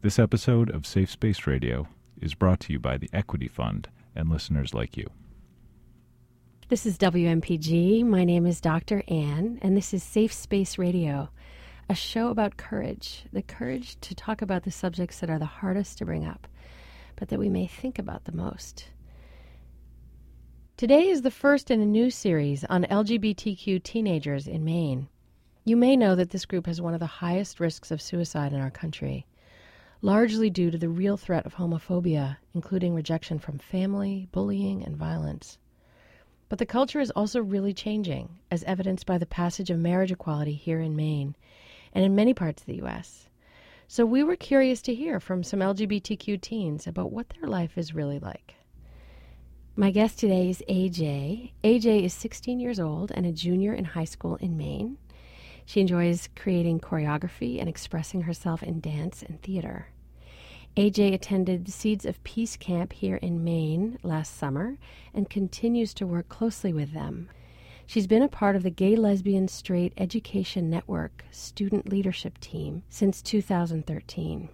This episode of Safe Space Radio is brought to you by the Equity Fund and listeners like you. This is WMPG. My name is Dr. Ann, and this is Safe Space Radio, a show about courage the courage to talk about the subjects that are the hardest to bring up, but that we may think about the most. Today is the first in a new series on LGBTQ teenagers in Maine. You may know that this group has one of the highest risks of suicide in our country, largely due to the real threat of homophobia, including rejection from family, bullying, and violence. But the culture is also really changing, as evidenced by the passage of marriage equality here in Maine and in many parts of the U.S. So we were curious to hear from some LGBTQ teens about what their life is really like. My guest today is AJ. AJ is 16 years old and a junior in high school in Maine. She enjoys creating choreography and expressing herself in dance and theater. AJ attended Seeds of Peace Camp here in Maine last summer and continues to work closely with them. She's been a part of the Gay Lesbian Straight Education Network student leadership team since 2013.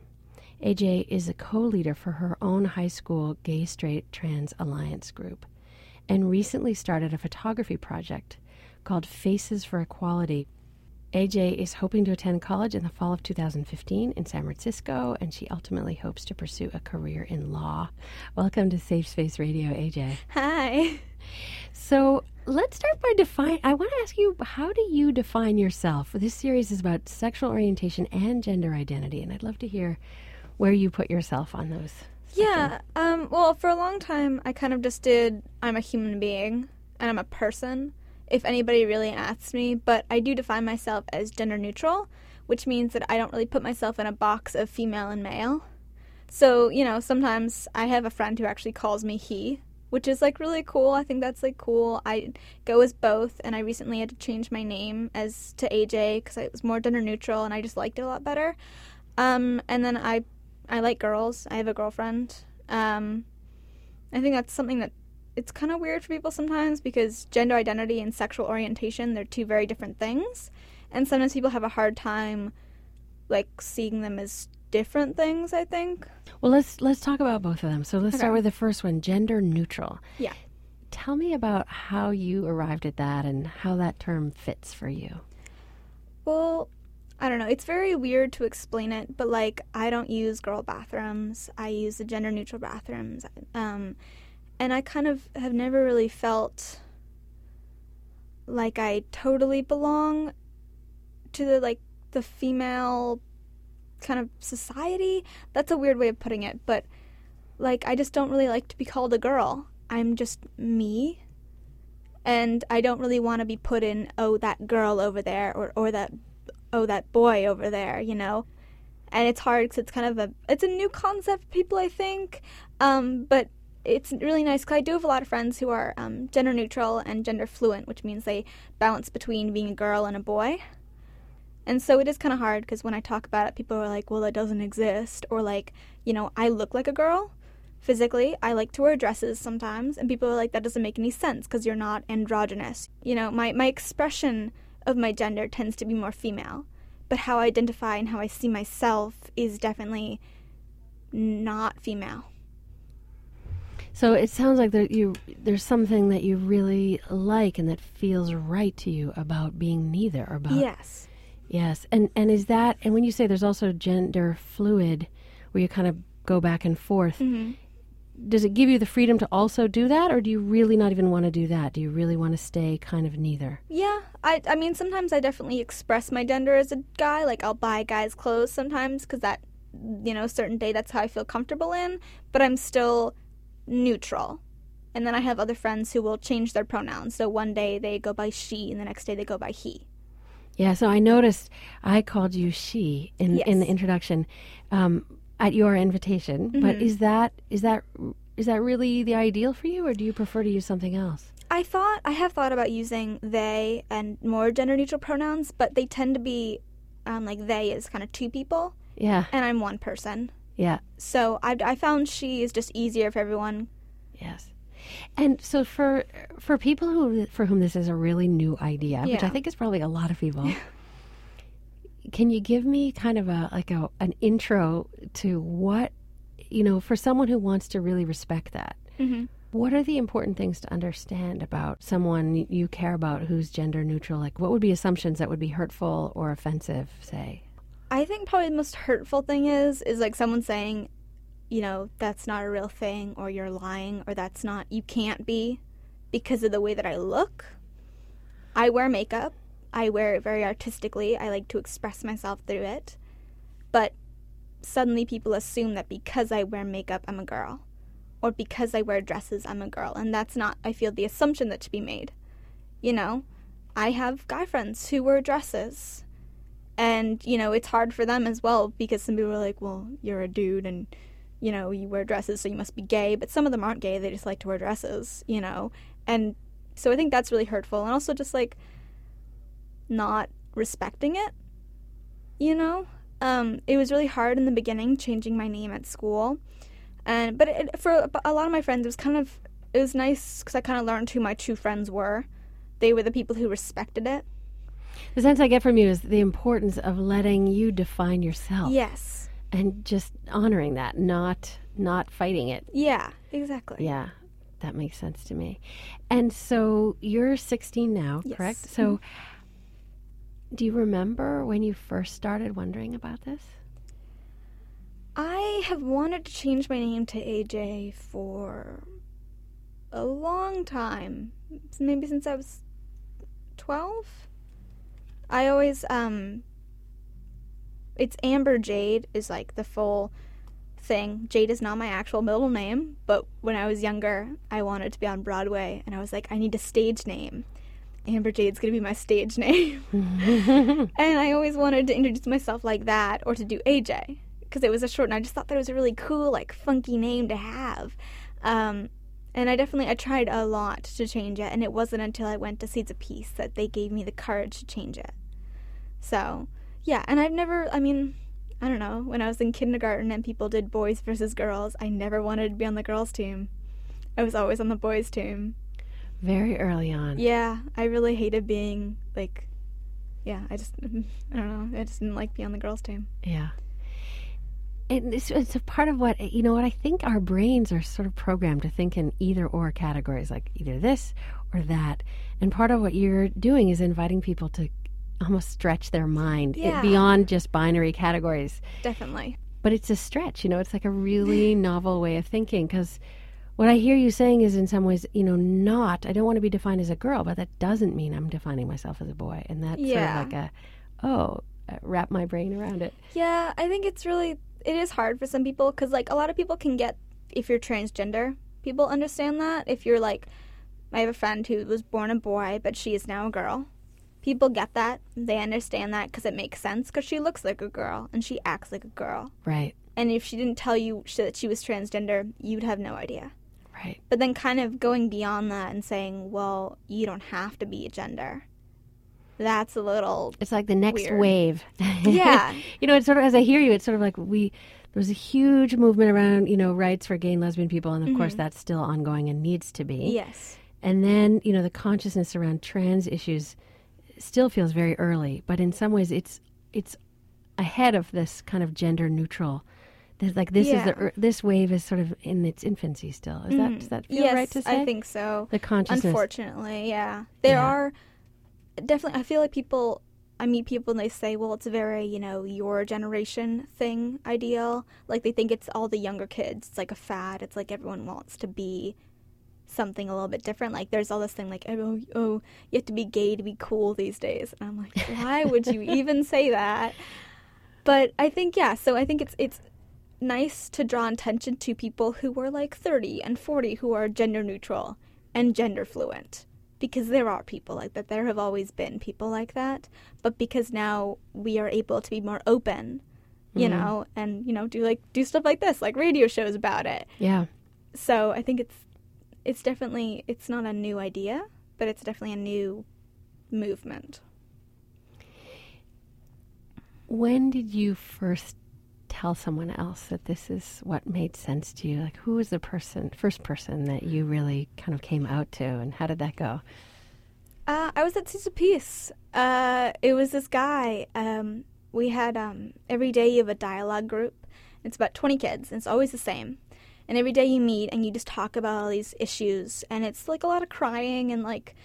AJ is a co leader for her own high school Gay Straight Trans Alliance group and recently started a photography project called Faces for Equality. AJ is hoping to attend college in the fall of 2015 in San Francisco, and she ultimately hopes to pursue a career in law. Welcome to Safe Space Radio, AJ. Hi. So let's start by define. I want to ask you, how do you define yourself? This series is about sexual orientation and gender identity, and I'd love to hear where you put yourself on those. Yeah. Um, well, for a long time, I kind of just did I'm a human being and I'm a person, if anybody really asks me, but I do define myself as gender neutral, which means that I don't really put myself in a box of female and male. So, you know, sometimes I have a friend who actually calls me he, which is like really cool. I think that's like cool. I go as both, and I recently had to change my name as to AJ because it was more gender neutral, and I just liked it a lot better. Um, and then I I like girls. I have a girlfriend. Um, I think that's something that it's kind of weird for people sometimes because gender identity and sexual orientation they're two very different things, and sometimes people have a hard time like seeing them as different things. I think. Well, let's let's talk about both of them. So let's Okay. start with the first one, gender neutral. Yeah. Tell me about how you arrived at that and how that term fits for you. Well, I don't know. It's very weird to explain it, but like I don't use girl bathrooms. I use the gender neutral bathrooms. Um and I kind of have never really felt like I totally belong to the like the female kind of society. That's a weird way of putting it, but like I just don't really like to be called a girl. I'm just me. And I don't really want to be put in oh that girl over there or or that oh that boy over there, you know. And it's hard cuz it's kind of a it's a new concept people I think. Um but it's really nice because I do have a lot of friends who are um, gender neutral and gender fluent, which means they balance between being a girl and a boy. And so it is kind of hard because when I talk about it, people are like, well, that doesn't exist. Or like, you know, I look like a girl physically. I like to wear dresses sometimes. And people are like, that doesn't make any sense because you're not androgynous. You know, my, my expression of my gender tends to be more female. But how I identify and how I see myself is definitely not female. So it sounds like there, you there's something that you really like and that feels right to you about being neither. About Yes. yes, and and is that and when you say there's also gender fluid, where you kind of go back and forth, hmm does it give you the freedom to also do that, or do you really not even want to do that? Do you really want to stay kind of neither? Yeah, I I mean sometimes I definitely express my gender as a guy. Like I'll buy guys clothes sometimes because that you know certain day that's how I feel comfortable in. But I'm still neutral. And then I have other friends who will change their pronouns. So one day they go by she, and the next day they go by he. Yeah, so I noticed I called you she in in the introduction um, at your invitation. But Mhm. is that is that is that really the ideal for you, or do you prefer to use something else? I thought I have thought about using they and more gender neutral pronouns, but they tend to be um, like they is kind of two people, Yeah, and I'm one person. Yeah, So I I found she is just easier for everyone. yes. And so for for people who for whom this is a really new idea, which I think is probably a lot of people, can you give me kind of a like a an intro to what you know for someone who wants to really respect that? Mm-hmm. What are the important things to understand about someone you care about who's gender neutral? Like, what would be assumptions that would be hurtful or offensive, say? I think probably the most hurtful thing is is like someone saying, you know, that's not a real thing, or you're lying, or that's not you can't be because of the way that I look. I wear makeup. I wear it very artistically. I like to express myself through it. But suddenly people assume that because I wear makeup, I'm a girl or because I wear dresses, I'm a girl. And that's not, I feel, the assumption that should be made. You know, I have guy friends who wear dresses. And, you know, it's hard for them as well because some people are like, well, you're a dude and, you know, you wear dresses, so you must be gay. But some of them aren't gay, they just like to wear dresses, you know? And so I think that's really hurtful. And also just like not respecting it, you know? Um, it was really hard in the beginning changing my name at school and but it, for a lot of my friends, it was kind of it was nice because I kind of learned who my true friends were. They were the people who respected it. The sense I get from you is the importance of letting you define yourself. Yes. And just honoring that, not not fighting it. Yeah, exactly. Yeah. That makes sense to me. And so you're 16 now, yes. correct? Mm-hmm. So do you remember when you first started wondering about this? I have wanted to change my name to AJ for a long time. Maybe since I was 12. I always, um, it's Amber Jade is like the full thing. Jade is not my actual middle name, but when I was younger, I wanted to be on Broadway, and I was like, I need a stage name. Amber Jade's gonna be my stage name. and I always wanted to introduce myself like that or to do AJ because it was a short and I just thought that was a really cool, like funky name to have. Um, and I definitely I tried a lot to change it, and it wasn't until I went to Seeds of Peace that they gave me the courage to change it. So yeah, and I've never, I mean, I don't know, when I was in kindergarten and people did boys versus girls, I never wanted to be on the girls' team. I was always on the boys' team. Very early on. Yeah, I really hated being like, yeah, I just, I don't know, I just didn't like being on the girls' team. Yeah it's, it's a part of what you know what I think our brains are sort of programmed to think in either or categories like either this or that and part of what you're doing is inviting people to almost stretch their mind yeah. beyond just binary categories definitely but it's a stretch you know it's like a really novel way of thinking because what I hear you saying is in some ways, you know, not I don't want to be defined as a girl, but that doesn't mean I'm defining myself as a boy. And that's yeah. sort of like a oh, uh, wrap my brain around it. Yeah, I think it's really it is hard for some people because like a lot of people can get if you're transgender people understand that. If you're like i have a friend who was born a boy but she is now a girl. People get that. They understand that because it makes sense because she looks like a girl and she acts like a girl. Right. And if she didn't tell you that she was transgender you'd have no idea. Right. But then kind of going beyond that and saying well you don't have to be a gender that's a little it's like the next weird. wave yeah you know it's sort of as i hear you it's sort of like we there was a huge movement around you know rights for gay and lesbian people and of mm-hmm. course that's still ongoing and needs to be yes and then you know the consciousness around trans issues still feels very early but in some ways it's it's ahead of this kind of gender neutral there's like this yeah. is the this wave is sort of in its infancy still is mm. that does that feel yes, right to say i think so the consciousness unfortunately yeah there yeah. are definitely, I feel like people, I meet people and they say, well, it's a very, you know, your generation thing ideal. Like they think it's all the younger kids. It's like a fad. It's like everyone wants to be something a little bit different. Like there's all this thing like, oh, oh, you have to be gay to be cool these days. And I'm like, why would you even say that? But I think, yeah, so I think it's, it's, nice to draw attention to people who are like 30 and 40 who are gender neutral and gender fluent because there are people like that. There have always been people like that. But because now we are able to be more open, you mm-hmm. know, and, you know, do like do stuff like this, like radio shows about it. Yeah. So I think it's it's definitely it's not a new idea, but it's definitely a new movement. When did you first tell someone else that this is what made sense to you? Like, who was the person, first person that you really kind of came out to, and how did that go? Uh, I was at Seeds of Peace. Uh, it was this guy. Um, we had um, every day you have a dialogue group. It's about 20 kids, and it's always the same. And every day you meet and you just talk about all these issues, and it's like a lot of crying and like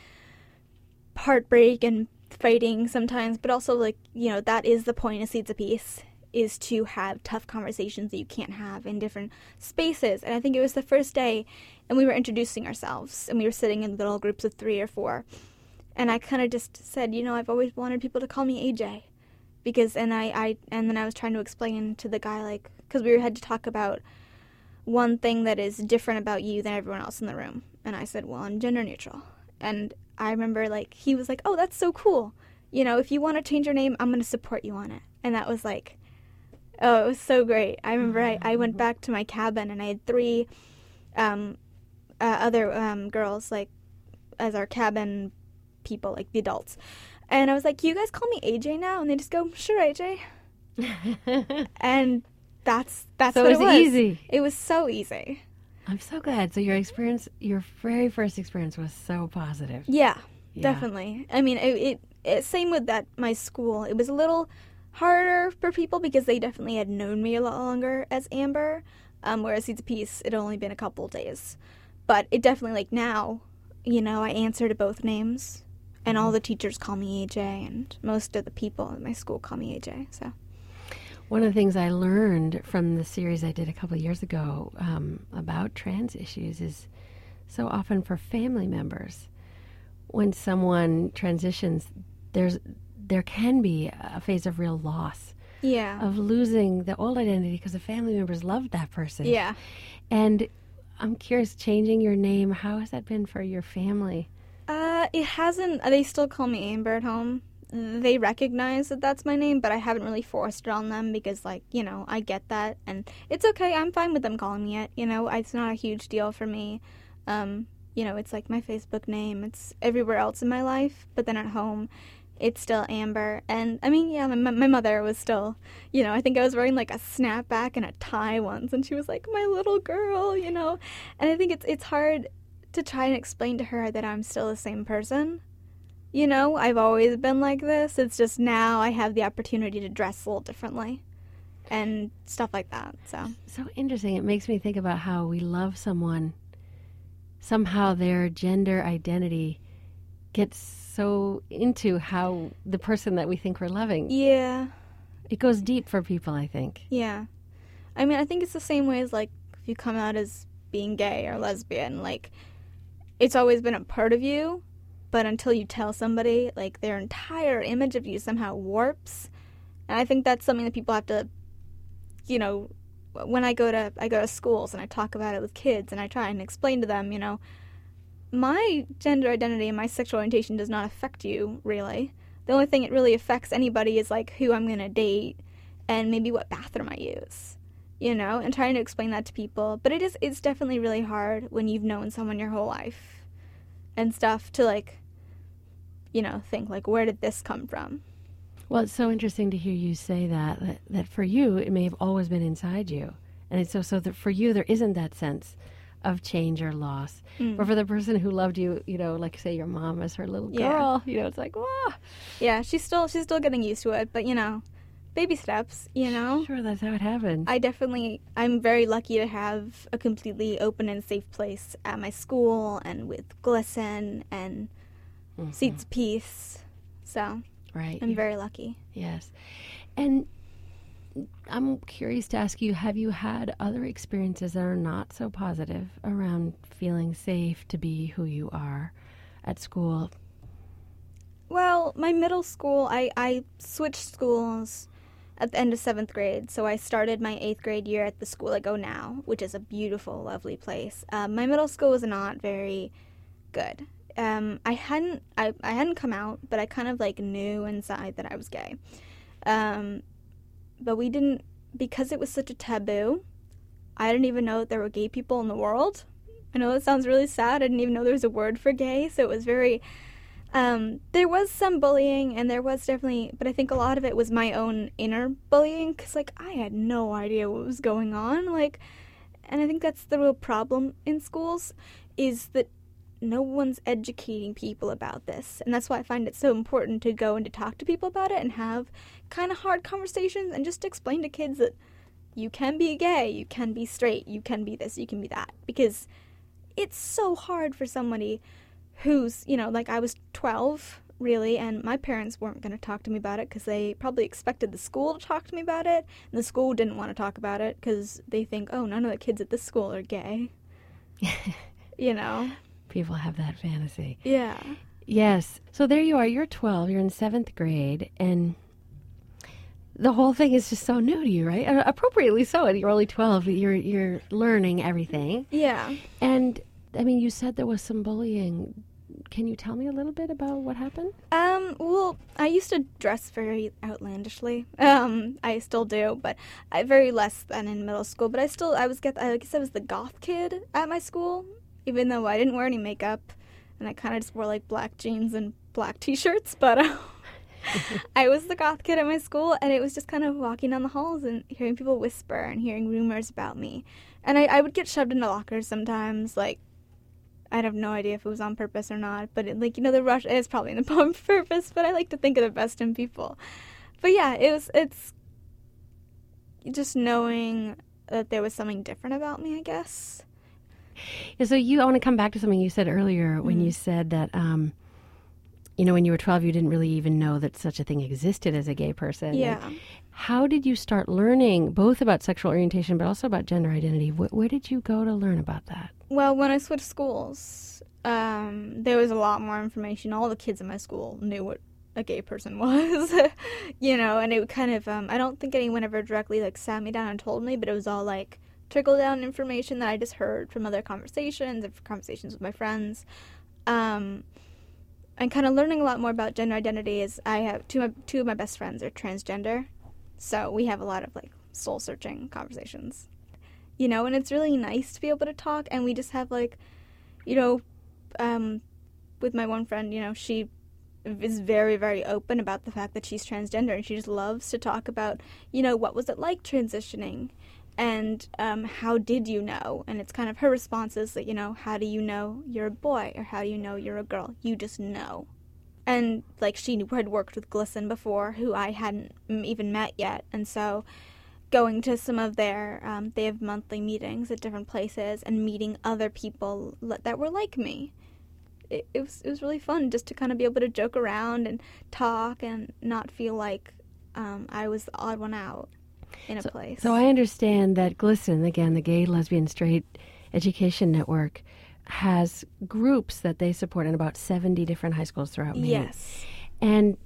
heartbreak and fighting sometimes, but also like, you know, that is the point of Seeds of Peace is to have tough conversations that you can't have in different spaces. And I think it was the first day and we were introducing ourselves and we were sitting in little groups of 3 or 4. And I kind of just said, you know, I've always wanted people to call me AJ because and I, I and then I was trying to explain to the guy like cuz we had to talk about one thing that is different about you than everyone else in the room. And I said, "Well, I'm gender neutral." And I remember like he was like, "Oh, that's so cool." You know, if you want to change your name, I'm going to support you on it. And that was like oh, it was so great. I remember I, I went back to my cabin and I had three um, uh, other um, girls like as our cabin people, like the adults. And I was like, "You guys call me AJ now?" And they just go, "Sure, AJ." and that's that's so what it was, easy. It was so easy. I'm so glad. So your experience, your very first experience, was so positive. Yeah, Yeah. definitely. I mean, it, it, it same with that my school. It was a little harder for people because they definitely had known me a lot longer as Amber. Um, whereas Seeds of Peace, it had only been a couple days. But it definitely like now, you know, I answer to both names, and all the teachers call me AJ, and most of the people at my school call me AJ. So One of the things I learned from the series I did a couple of years ago um, about trans issues is so often for family members, when someone transitions, there's there can be a phase of real loss yeah, of losing the old identity because the family members loved that person. yeah. And I'm curious, changing your name, how has that been for your family? Uh, it hasn't. They still call me Amber at home. They recognize that that's my name, but I haven't really forced it on them because, like, you know, I get that, and it's okay. I'm fine with them calling me it. You know, it's not a huge deal for me. Um, you know, it's like my Facebook name. It's everywhere else in my life, but then at home, it's still Amber. And I mean, yeah, my, my mother was still, you know, I think I was wearing like a snapback and a tie once, and she was like, "My little girl," you know. And I think it's it's hard to try and explain to her that I'm still the same person. You know, I've always been like this. It's just now I have the opportunity to dress a little differently and stuff like that. So, So interesting. It makes me think about how we love someone. Somehow their gender identity gets so into how the person that we think we're loving. yeah, It goes deep for people, I think. yeah. I mean, I think it's the same way as like if you come out as being gay or lesbian, like it's always been a part of you, but until you tell somebody, like their entire image of you somehow warps. And I think that's something that people have to, you know, when I go to I go to schools and I talk about it with kids and I try and explain to them, you know, my gender identity and my sexual orientation does not affect you really. The only thing it really affects anybody is like who I'm gonna date and maybe what bathroom I use. You know, and trying to explain that to people. But it is it's definitely really hard when you've known someone your whole life and stuff to like you know, think like where did this come from? Well, it's so interesting to hear you say that, that, that for you, it may have always been inside you. And it's so, so that for you, there isn't that sense of change or loss. Mm. But for the person who loved you, you know, like say your mom as her little Yeah. girl, you know, it's like, wow. Yeah, she's still she's still getting used to it, but you know, baby steps, you know. Sure, that's how it happened. I definitely I'm very lucky to have a completely open and safe place at my school and with GLSEN and Mhm. Seeds Peace. So Right. I'm you- very lucky. Yes. And I'm curious to ask you have you had other experiences that are not so positive around feeling safe to be who you are at school? Well, my middle school, I, I switched schools at the end of seventh grade. So I started my eighth grade year at the school I go now, which is a beautiful, lovely place. Um, my middle school was not very good. Um, I hadn't I, I hadn't come out, but I kind of like knew inside that I was gay. Um, but we didn't because it was such a taboo. I didn't even know that there were gay people in the world. I know that sounds really sad. I didn't even know there was a word for gay, so it was very um, there was some bullying and there was definitely but i think a lot of it was my own inner bullying because like i had no idea what was going on like and i think that's the real problem in schools is that no one's educating people about this. And that's why I find it so important to go and to talk to people about it and have kind of hard conversations and just explain to kids that you can be gay, you can be straight, you can be this, you can be that. Because it's so hard for somebody who's, you know, like I was 12 really, and my parents weren't going to talk to me about it because they probably expected the school to talk to me about it, and the school didn't want to talk about it because they think, oh, none of the kids at this school are gay. you know? People have that fantasy. Yeah. Yes. So there you are. You're 12. You're in seventh grade, and the whole thing is just so new to you, right? Uh, appropriately so. You're only 12. You're you're learning everything. Yeah. And I mean, you said there was some bullying. Can you tell me a little bit about what happened? Um, well, I used to dress very outlandishly. Um, I still do, but I very less than in middle school. But I still, I was get, I guess I was the goth kid at my school, even though I didn't wear any makeup, and I kind of just wore like black jeans and black t-shirts. But uh, I was the goth kid at my school, and it was just kind of walking down the halls and hearing people whisper and hearing rumors about me. And I, I would get shoved into lockers sometimes, like I have no idea if it was on purpose or not, but it, like you know, the rush is probably on purpose. But I like to think of the best in people. But yeah, it was. It's just knowing that there was something different about me. I guess. Yeah, so you, I want to come back to something you said earlier when Mm-hmm. you said that, um, you know, when you were 12, you didn't really even know that such a thing existed as a gay person. And Yeah. How did you start learning both about sexual orientation but also about gender identity? Wh- where did you go to learn about that? Well, when I switched schools, um, there was a lot more information. All the kids in my school knew what a gay person was, you know, and it kind of. Um, I don't think anyone ever directly like sat me down and told me, but it was all like trickle down information that I just heard from other conversations and conversations with my friends. Um, and kind of learning a lot more about gender identity is I have two of my, two of my best friends are transgender, so we have a lot of like soul searching conversations you know, and it's really nice to be able to talk. And we just have like, you know, um, with my one friend, you know, she is very, very open about the fact that she's transgender, and she just loves to talk about, you know, what was it like transitioning, and um, how did you know? And it's kind of her response is that, you know, how do you know you're a boy, or how do you know you're a girl? You just know. And like she had worked with GLSEN before, who I hadn't even met yet, and so going to some of their um, they have monthly meetings at different places and meeting other people that were like me it, it was it was really fun just to kind of be able to joke around and talk and not feel like um, I was the odd one out in a place. So I understand that GLSEN, again, the Gay, Lesbian, Straight Education Network, has groups that they support in about 70 different high schools throughout Maine. yes, And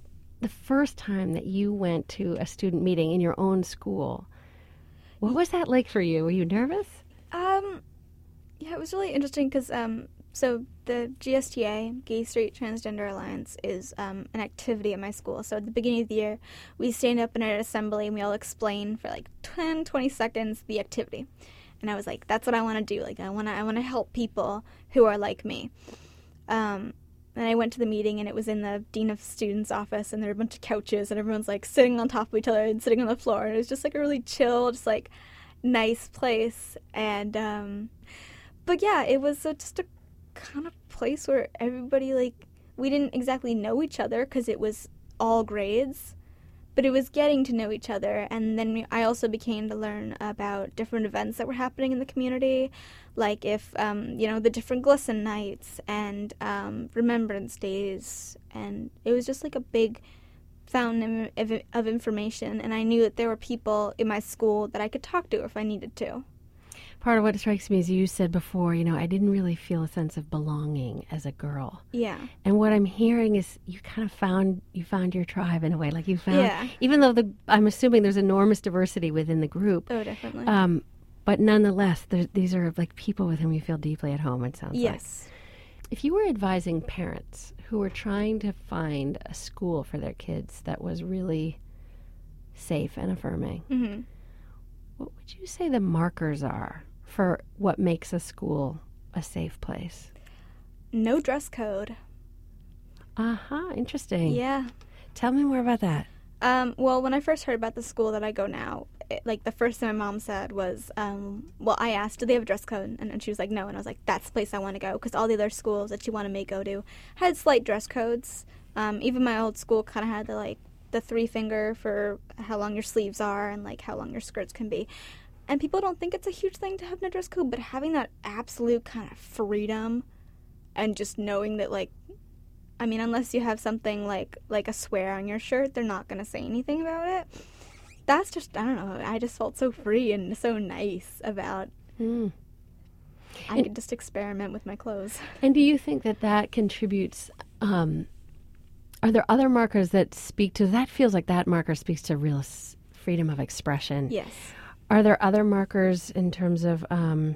the first time that you went to a student meeting in your own school, what was that like for you? Were you nervous? um, yeah, it was really interesting because um, so the GSTA, Gay Straight Transgender Alliance, is um, an activity at my school. So at the beginning of the year, we stand up in an assembly and we all explain for like 10, 20 seconds the activity. And I was like, that's what I want to do. Like I want to, I want to help people who are like me. Um, and I went to the meeting and it was in the dean of students office and there were a bunch of couches and everyone's like sitting on top of each other and sitting on the floor and it was just like a really chill, just like nice place. And um, but yeah, it was a, just a kind of place where everybody like we didn't exactly know each other because it was all grades, but it was getting to know each other. And then I also became to learn about different events that were happening in the community, like if um, you know the different GLSEN nights and um, remembrance days, and it was just like a big fountain of, of information. And I knew that there were people in my school that I could talk to if I needed to. Part of what strikes me is you said before, you know, I didn't really feel a sense of belonging as a girl. Yeah. And what I'm hearing is you kind of found you found your tribe in a way, like you found Yeah. even though the I'm assuming there's enormous diversity within the group. Oh, definitely. Um, but nonetheless, there, these are like people with whom you feel deeply at home. It sounds like. yes. If you were advising parents who were trying to find a school for their kids that was really safe and affirming, hmm what would you say the markers are for what makes a school a safe place? No dress code. Uh huh. Interesting. Yeah. Tell me more about that. Um, well, when I first heard about the school that I go now, it, like the first thing my mom said was, um, "Well, I asked, do they have a dress code?" And, and she was like, "No." And I was like, "That's the place I want to go," because all the other schools that you want to make go to had slight dress codes. Um, even my old school kind of had the like the three finger for how long your sleeves are and like how long your skirts can be. And people don't think it's a huge thing to have no dress code, but having that absolute kind of freedom and just knowing that like I mean, unless you have something like like a swear on your shirt, they're not gonna say anything about it. That's just I don't know. I just felt so free and so nice about. Mm. I And- could just experiment with my clothes. And do you think that that contributes? Um, are there other markers that speak to that? Feels like that marker speaks to real s- freedom of expression. Yes. Are there other markers in terms of um,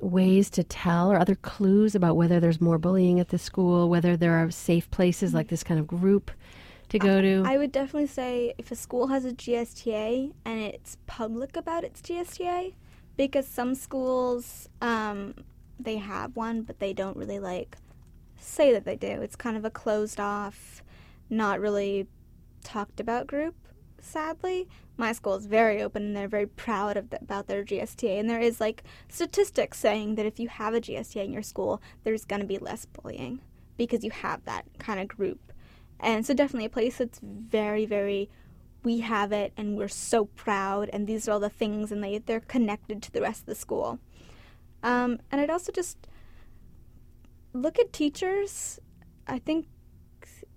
ways to tell or other clues about whether there's more bullying at the school, whether there are safe places like this kind of group to go to? I would definitely say if a school has a GSTA and it's public about its GSTA, because some schools um, they have one, but they don't really like say that they do. It's kind of a closed off, not really talked about group. Sadly, my school is very open and they're very proud of the, about their GSTA. And there is like statistics saying that if you have a GSTA in your school, there's going to be less bullying because you have that kind of group. And so definitely a place that's very, very we have it and we're so proud and these are all the things and they they're connected to the rest of the school. Um, and I'd also just look at teachers. I think,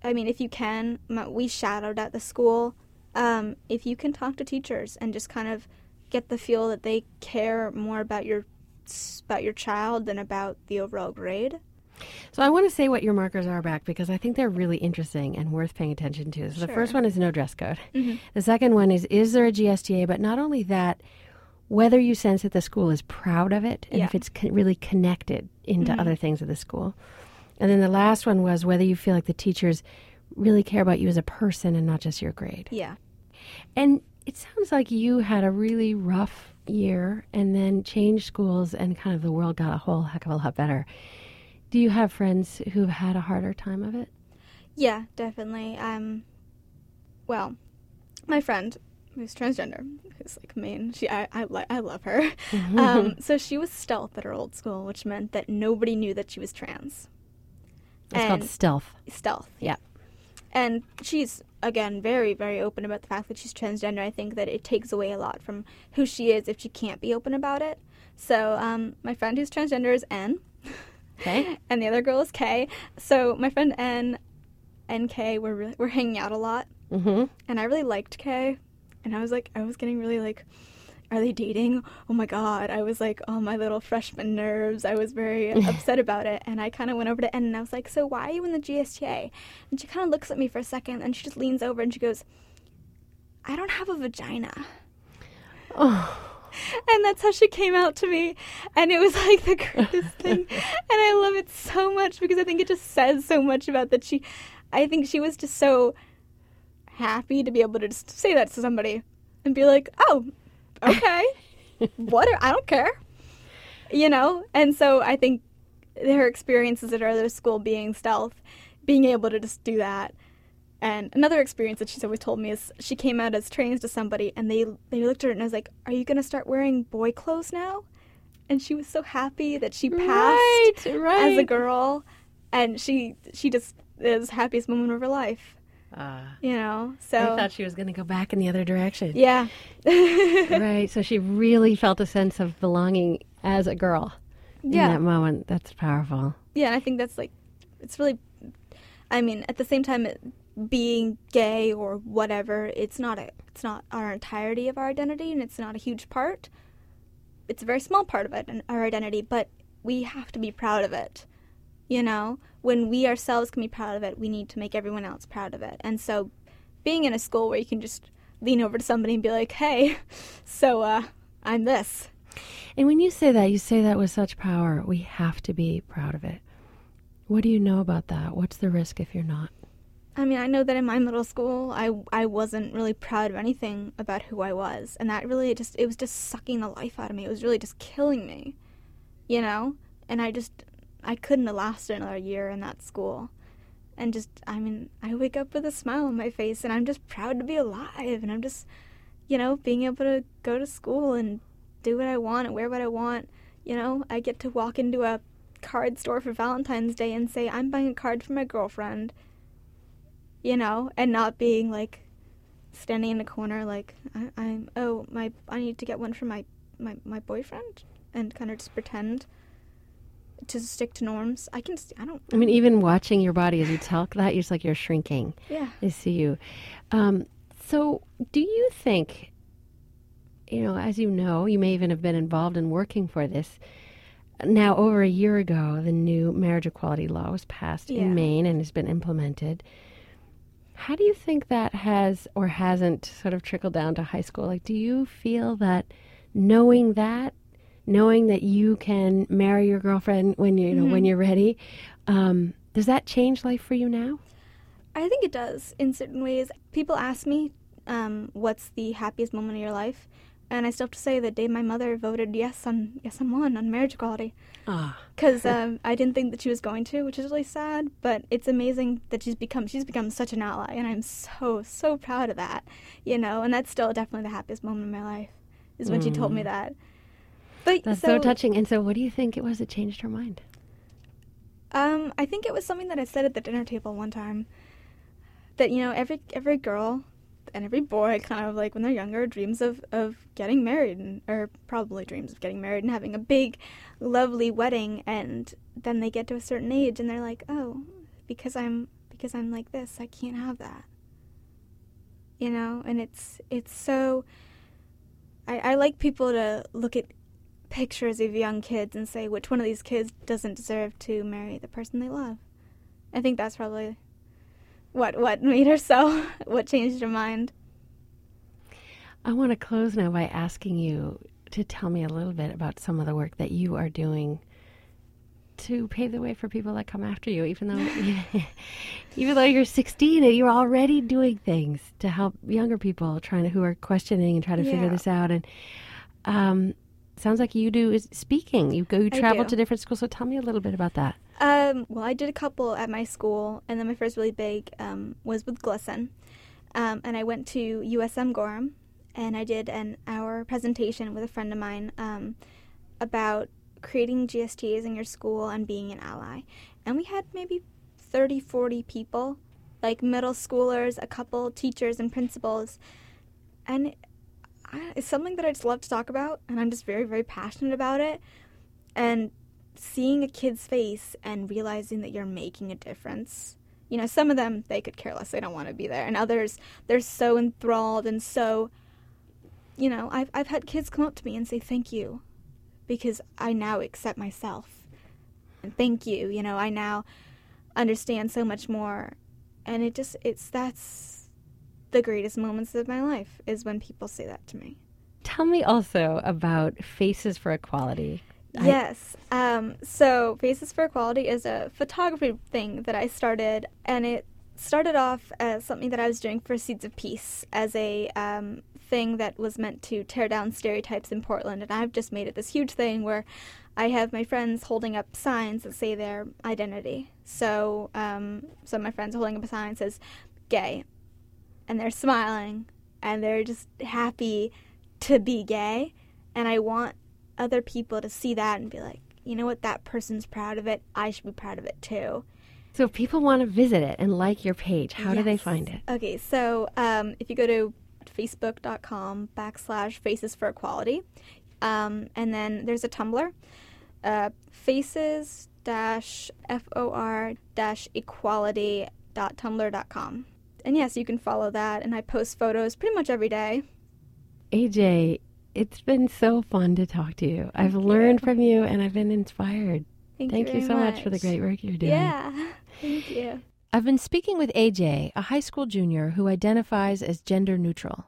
I mean, if you can, we shadowed at the school. Um, if you can talk to teachers and just kind of get the feel that they care more about your about your child than about the overall grade. So I want to say what your markers are back because I think they're really interesting and worth paying attention to. So the first one is no dress code. Mhm. The second one is is there a GSTA? But not only that, whether you sense that the school is proud of it and Yeah. if it's co- really connected into Mhm. other things of the school. And then the last one was whether you feel like the teachers really care about you as a person and not just your grade. Yeah. And it sounds like you had a really rough year and then changed schools and kind of the world got a whole heck of a lot better. Do you have friends who've had a harder time of it? Yeah, definitely. Um, well, my friend who's transgender, who's like main, she I I, I love her. Um, so she was stealth at her old school, which meant that nobody knew that she was trans. It's called stealth. Stealth. Yeah. And she's again very very open about the fact that she's transgender. I think that it takes away a lot from who she is if she can't be open about it. So um, my friend who's transgender is N. Okay. and the other girl is K. So my friend N and K were really, were hanging out a lot, Mm-hmm. and I really liked K, and I was like, I was getting really like, are they dating? Oh my god! I was like, oh my little freshman nerves. I was very upset about it, and I kind of went over to N and I was like, so why are you in the GSTA? And she kind of looks at me for a second, and she just leans over and she goes, I don't have a vagina. Oh, And that's how she came out to me. And it was like the greatest thing. And I love it so much because I think it just says so much about that she I think she was just so happy to be able to just say that to somebody and be like, "Oh, okay. what I don't care." You know? And so I think her experiences at her other school being stealth, being able to just do that and another experience that she's always told me is she came out as trans to somebody and they they looked at her and I was like, "Are you going to start wearing boy clothes now?" And she was so happy that she passed right, right. as a girl and she she just is happiest moment of her life, Uh, you know. So I thought she was going to go back in the other direction. yeah. right. So she really felt a sense of belonging as a girl in yeah. that moment. That's powerful. Yeah, and I think that's like, it's really, I mean, at the same time, it, being gay or whatever, it's not a, it's not our entirety of our identity, and it's not a huge part. It's a very small part of it, our identity, but we have to be proud of it. You know, when we ourselves can be proud of it, we need to make everyone else proud of it. And so, being in a school where you can just lean over to somebody and be like, "Hey, so uh, I'm this." And when you say that, you say that with such power. We have to be proud of it. What do you know about that? What's the risk if you're not? I mean, I know that in my middle school, I I wasn't really proud of anything about who I was, and that really just it was just sucking the life out of me. It was really just killing me, you know. And I just I couldn't have lasted another year in that school, and just I mean, I wake up with a smile on my face, and I'm just proud to be alive, and I'm just, you know, being able to go to school and do what I want and wear what I want. You know, I get to walk into a card store for Valentine's Day and say, I'm buying a card for my girlfriend, you know, and not being like standing in a corner like, I, am oh, my, I need to get one for my, my, my boyfriend and kind of just pretend to stick to norms. I can. I don't. I mean, even watching your body as you talk that, you're just like you're shrinking. Yeah. I see you. Um, so, do you think, you know, as you know, you may even have been involved in working for this. Now, over a year ago, the new marriage equality law was passed yeah. in Maine and has been implemented. How do you think that has or hasn't sort of trickled down to high school? Like, do you feel that knowing that knowing that you can marry your girlfriend when you, you know mm-hmm. when you're ready. Um, does that change life for you now? I think it does in certain ways. People ask me, um, "What's the happiest moment of your life?" And I still have to say the day my mother voted yes on yes on one on marriage equality. Ah. Because um, I didn't think that she was going to, which is really sad. But it's amazing that she's become she's become such an ally, and I'm so so proud of that. You know, and that's still definitely the happiest moment of my life is when mm. she told me mm. that. But That's so, so, touching. And so, what do you think it was that changed her mind? Um, I think it was something that I said at the dinner table one time. That you know, every every girl and every boy, kind of like when they're younger, dreams of of getting married, and, or probably dreams of getting married and having a big, lovely wedding. And then they get to a certain age, and they're like, oh, because I'm because I'm like this, I can't have that. You know, and it's it's so. I, I like people to look at pictures of young kids and say which one of these kids doesn't deserve to marry the person they love. I think that's probably what what made her so what changed her mind. I want to close now by asking you to tell me a little bit about some of the work that you are doing to pave the way for people that come after you even though even though you're 16 and you're already doing things to help younger people trying to who are questioning and trying to yeah. figure this out and um, sounds like you do is speaking. You go, you travel to different schools. So tell me a little bit about that. Um, well, I did a couple at my school, and then my first really big um, was with GLSEN. Um, and I went to USM Gorham, and I did an hour presentation with a friend of mine um, about creating GSTs in your school and being an ally. And we had maybe 30, 40 people, like middle schoolers, a couple teachers and principals. And it's something that I just love to talk about, and I'm just very, very passionate about it. And seeing a kid's face and realizing that you're making a difference. You know, some of them they could care less; they don't want to be there, and others they're so enthralled and so. You know, I've I've had kids come up to me and say thank you, because I now accept myself, and thank you. You know, I now understand so much more, and it just it's that's the greatest moments of my life is when people say that to me. Tell me also about Faces for Equality. Yes. Um, so, Faces for Equality is a photography thing that I started, and it started off as something that I was doing for Seeds of Peace as a um, thing that was meant to tear down stereotypes in Portland. And I've just made it this huge thing where I have my friends holding up signs that say their identity. So, um, so my friends holding up a sign that says gay, and they're smiling and they're just happy to be gay. And I want other people to see that and be like, you know what, that person's proud of it. I should be proud of it too. So if people want to visit it and like your page, how yes. do they find it? Okay, so um, if you go to facebook.com backslash faces for equality, um, and then there's a Tumblr, uh, faces dash for dash equality dot tumblr dot com and yes, you can follow that. And I post photos pretty much every day. AJ, it's been so fun to talk to you. I've learned from you and I've been inspired. Thank, thank you, you so much. much for the great work you're doing. Yeah, thank you. I've been speaking with AJ, a high school junior who identifies as gender neutral.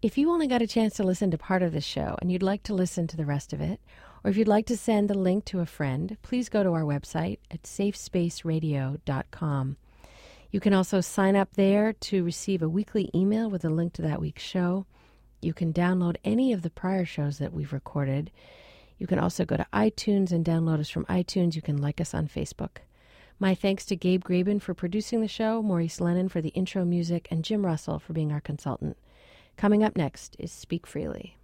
If you only got a chance to listen to part of this show and you'd like to listen to the rest of it, or if you'd like to send the link to a friend, please go to our website at safespaceradio.com. You can also sign up there to receive a weekly email with a link to that week's show. You can download any of the prior shows that we've recorded. You can also go to iTunes and download us from iTunes. You can like us on Facebook. My thanks to Gabe Graben for producing the show, Maurice Lennon for the intro music, and Jim Russell for being our consultant. Coming up next is Speak Freely.